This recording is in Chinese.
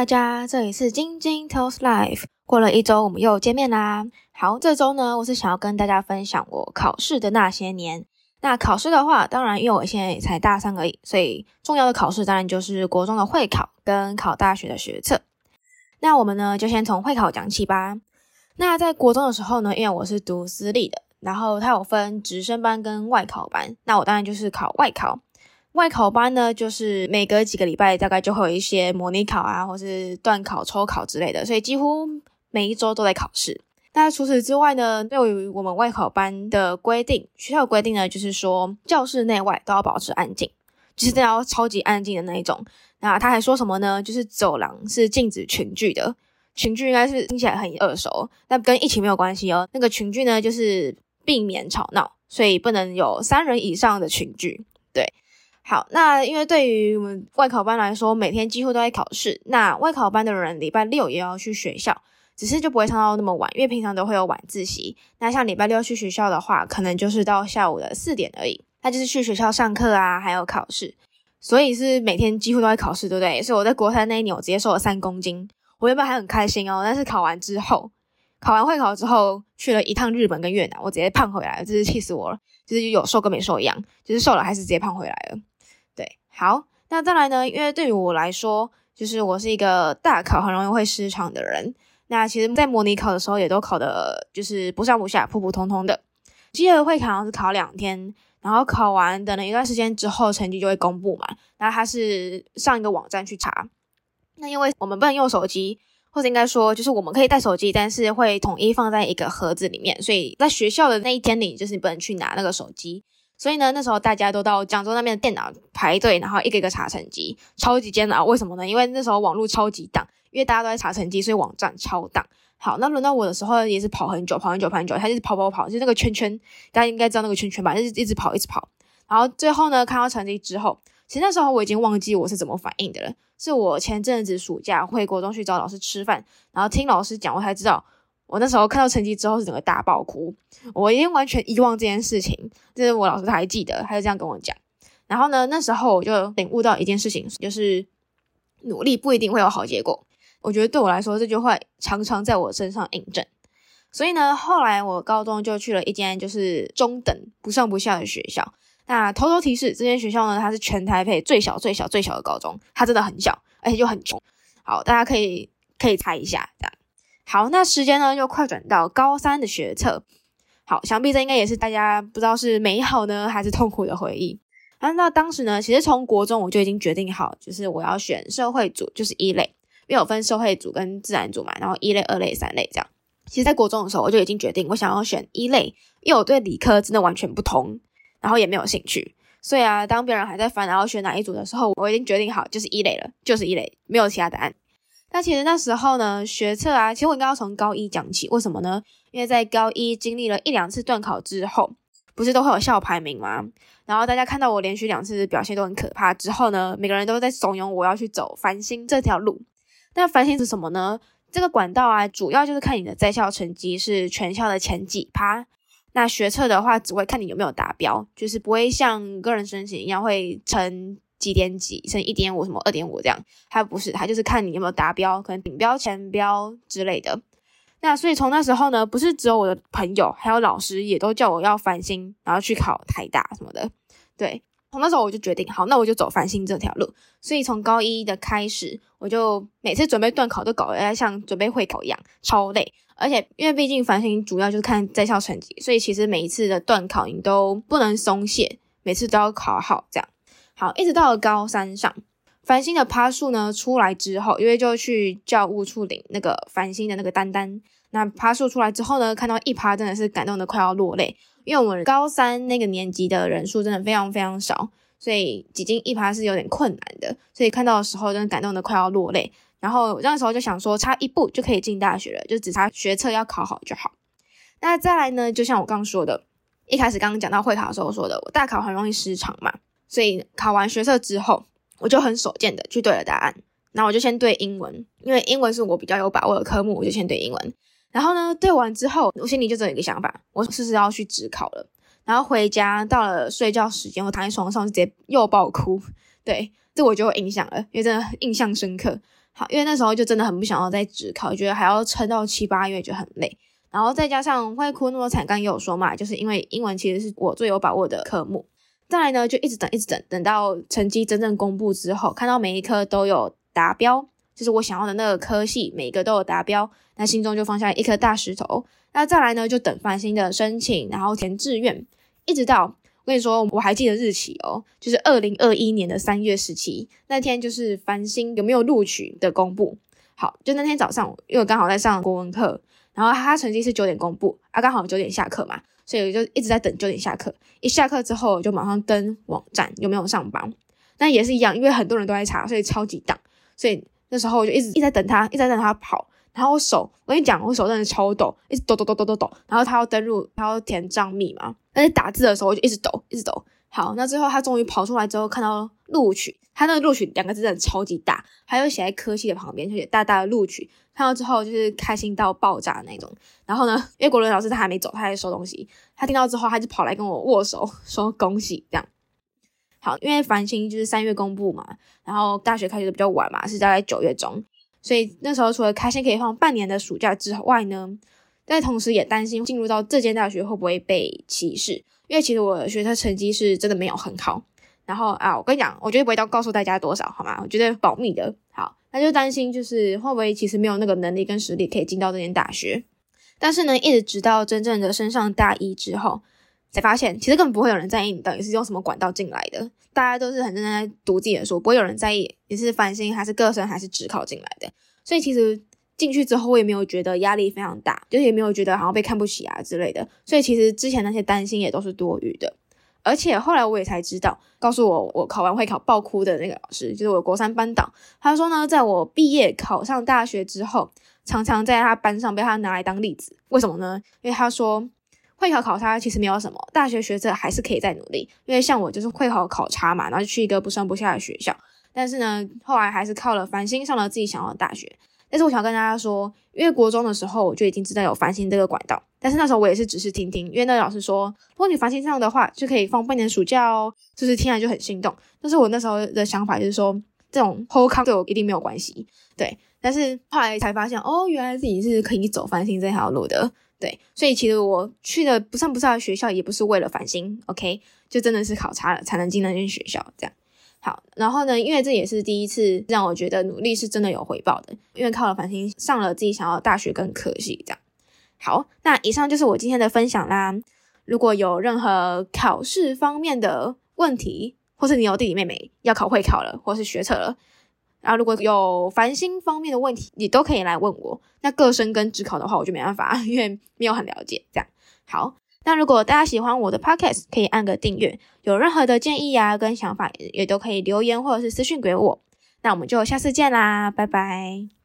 大家，这里是晶晶 Toast Life。过了一周，我们又见面啦。好，这周呢，我是想要跟大家分享我考试的那些年。那考试的话，当然，因为我现在也才大三而已，所以重要的考试当然就是国中的会考跟考大学的学测。那我们呢，就先从会考讲起吧。那在国中的时候呢，因为我是读私立的，然后它有分直升班跟外考班，那我当然就是考外考。外考班呢，就是每隔几个礼拜大概就会有一些模拟考啊，或是段考、抽考之类的，所以几乎每一周都在考试。那除此之外呢，对于我们外考班的规定，学校规定呢，就是说教室内外都要保持安静，就是这样超级安静的那一种。那他还说什么呢？就是走廊是禁止群聚的，群聚应该是听起来很耳熟，但跟疫情没有关系哦。那个群聚呢，就是避免吵闹，所以不能有三人以上的群聚。对。好，那因为对于我们外考班来说，每天几乎都在考试。那外考班的人礼拜六也要去学校，只是就不会上到那么晚，因为平常都会有晚自习。那像礼拜六去学校的话，可能就是到下午的四点而已。那就是去学校上课啊，还有考试，所以是每天几乎都在考试，对不对？所以我在国三那一年，我直接瘦了三公斤。我原本还很开心哦，但是考完之后，考完会考之后，去了一趟日本跟越南，我直接胖回来了，真是气死我了。就是有瘦跟没瘦一样，就是瘦了还是直接胖回来了。对好，那再来呢？因为对于我来说，就是我是一个大考很容易会失常的人。那其实，在模拟考的时候，也都考的就是不上不下、普普通通的。记得会考是考两天，然后考完等了一段时间之后，成绩就会公布嘛。那他是上一个网站去查。那因为我们不能用手机，或者应该说，就是我们可以带手机，但是会统一放在一个盒子里面。所以在学校的那一天里，就是你不能去拿那个手机。所以呢，那时候大家都到讲桌那边的电脑排队，然后一个一个查成绩，超级煎熬。为什么呢？因为那时候网络超级挡，因为大家都在查成绩，所以网站超挡。好，那轮到我的时候也是跑很久，跑很久，跑很久，他就是跑跑跑，就那个圈圈，大家应该知道那个圈圈吧？就是一直跑，一直跑。然后最后呢，看到成绩之后，其实那时候我已经忘记我是怎么反应的了。是我前阵子暑假回国中去找老师吃饭，然后听老师讲，我才知道。我那时候看到成绩之后是整个大爆哭，我已经完全遗忘这件事情，这是我老师他还记得，他就这样跟我讲。然后呢，那时候我就领悟到一件事情，就是努力不一定会有好结果。我觉得对我来说，这句话常常在我身上印证。所以呢，后来我高中就去了一间就是中等不上不下的学校。那偷偷提示，这间学校呢，它是全台北最小最小最小的高中，它真的很小，而且就很穷。好，大家可以可以猜一下，这样。好，那时间呢，又快转到高三的学测。好，想必这应该也是大家不知道是美好呢还是痛苦的回忆。啊，那当时呢，其实从国中我就已经决定好，就是我要选社会组，就是一类，因为我分社会组跟自然组嘛，然后一类、二类、三类这样。其实，在国中的时候，我就已经决定我想要选一类，因为我对理科真的完全不通，然后也没有兴趣。所以啊，当别人还在烦恼要选哪一组的时候，我已经决定好就是一类了，就是一类，没有其他答案。那其实那时候呢，学测啊，其实我应该要从高一讲起。为什么呢？因为在高一经历了一两次段考之后，不是都会有校排名吗？然后大家看到我连续两次表现都很可怕之后呢，每个人都在怂恿我要去走繁星这条路。那繁星是什么呢？这个管道啊，主要就是看你的在校成绩是全校的前几趴。那学测的话，只会看你有没有达标，就是不会像个人申请一样会成。几点几乘一点五什么二点五这样，它不是，它就是看你有没有达标，可能顶标、前标之类的。那所以从那时候呢，不是只有我的朋友，还有老师也都叫我要繁星，然后去考台大什么的。对，从那时候我就决定，好，那我就走繁星这条路。所以从高一的开始，我就每次准备段考都搞得像准备会考一样，超累。而且因为毕竟繁星主要就是看在校成绩，所以其实每一次的段考你都不能松懈，每次都要考好这样。好，一直到了高三上，繁星的趴数呢出来之后，因为就去教务处领那个繁星的那个单单。那趴数出来之后呢，看到一趴真的是感动的快要落泪，因为我们高三那个年级的人数真的非常非常少，所以挤进一趴是有点困难的。所以看到的时候真的感动的快要落泪。然后那时候就想说，差一步就可以进大学了，就只差学测要考好就好。那再来呢，就像我刚说的，一开始刚刚讲到会考的时候说的，我大考很容易失常嘛。所以考完学测之后，我就很手贱的去对了答案。然后我就先对英文，因为英文是我比较有把握的科目，我就先对英文。然后呢，对完之后，我心里就只有一个想法，我是不是要去职考了？然后回家到了睡觉时间，我躺在床上直接又爆哭。对，这我就有印象了，因为真的印象深刻。好，因为那时候就真的很不想要再职考，觉得还要撑到七八月就很累。然后再加上会哭那么惨，刚也有说嘛，就是因为英文其实是我最有把握的科目。再来呢，就一直等，一直等，等到成绩真正公布之后，看到每一科都有达标，就是我想要的那个科系，每一个都有达标，那心中就放下一颗大石头。那再来呢，就等繁星的申请，然后填志愿，一直到我跟你说，我还记得日期哦，就是二零二一年的三月十七那天，就是繁星有没有录取的公布。好，就那天早上，因为我刚好在上国文课。然后他成绩是九点公布，啊，刚好九点下课嘛，所以就一直在等九点下课。一下课之后就马上登网站有没有上榜，那也是一样，因为很多人都在查，所以超级挡。所以那时候我就一直一直在等他，一直在等他跑。然后我手，我跟你讲，我手真的超抖，一直抖抖抖抖抖抖。然后他要登录，他要填账密嘛，但是打字的时候我就一直抖，一直抖。好，那最后他终于跑出来之后，看到录取，他那个录取两个字真的超级大，还有写在科系的旁边，就写大大的录取。看到之后就是开心到爆炸那种。然后呢，因为国伦老师他还没走，他在收东西。他听到之后，他就跑来跟我握手，说恭喜这样。好，因为繁星就是三月公布嘛，然后大学开学的比较晚嘛，是大概九月中，所以那时候除了开心可以放半年的暑假之外呢，但同时也担心进入到这间大学会不会被歧视。因为其实我的学测成绩是真的没有很好，然后啊，我跟你讲，我绝对不会到告诉大家多少，好吗？我觉得保密的。好，那就担心就是会不会其实没有那个能力跟实力可以进到这间大学。但是呢，一直直到真正的升上大一之后，才发现其实根本不会有人在意你到底是用什么管道进来的，大家都是很认真在读自己的书，不会有人在意你是翻新还是个申还是指考进来的。所以其实。进去之后，我也没有觉得压力非常大，就也没有觉得好像被看不起啊之类的。所以其实之前那些担心也都是多余的。而且后来我也才知道，告诉我我考完会考爆哭的那个老师，就是我国三班导。他说呢，在我毕业考上大学之后，常常在他班上被他拿来当例子。为什么呢？因为他说会考考差其实没有什么，大学学者还是可以再努力。因为像我就是会考考差嘛，然后去一个不上不下的学校，但是呢，后来还是靠了繁星上了自己想要的大学。但是我想跟大家说，因为国中的时候我就已经知道有繁星这个管道，但是那时候我也是只是听听，因为那老师说，如果你繁星上的话，就可以放半年暑假哦，就是听来就很心动。但是我那时候的想法就是说，这种后康对我一定没有关系，对。但是后来才发现，哦，原来自己是可以走繁星这条路的，对。所以其实我去的不上不下的学校，也不是为了繁星，OK，就真的是考差了才能进那间学校，这样。好，然后呢，因为这也是第一次让我觉得努力是真的有回报的，因为靠了繁星上了自己想要的大学跟科系，这样。好，那以上就是我今天的分享啦。如果有任何考试方面的问题，或是你有弟弟妹妹要考会考了，或是学测了，然后如果有繁星方面的问题，你都可以来问我。那个生跟指考的话，我就没办法，因为没有很了解，这样。好。那如果大家喜欢我的 podcast，可以按个订阅。有任何的建议啊，跟想法也都可以留言或者是私讯给我。那我们就下次见啦，拜拜。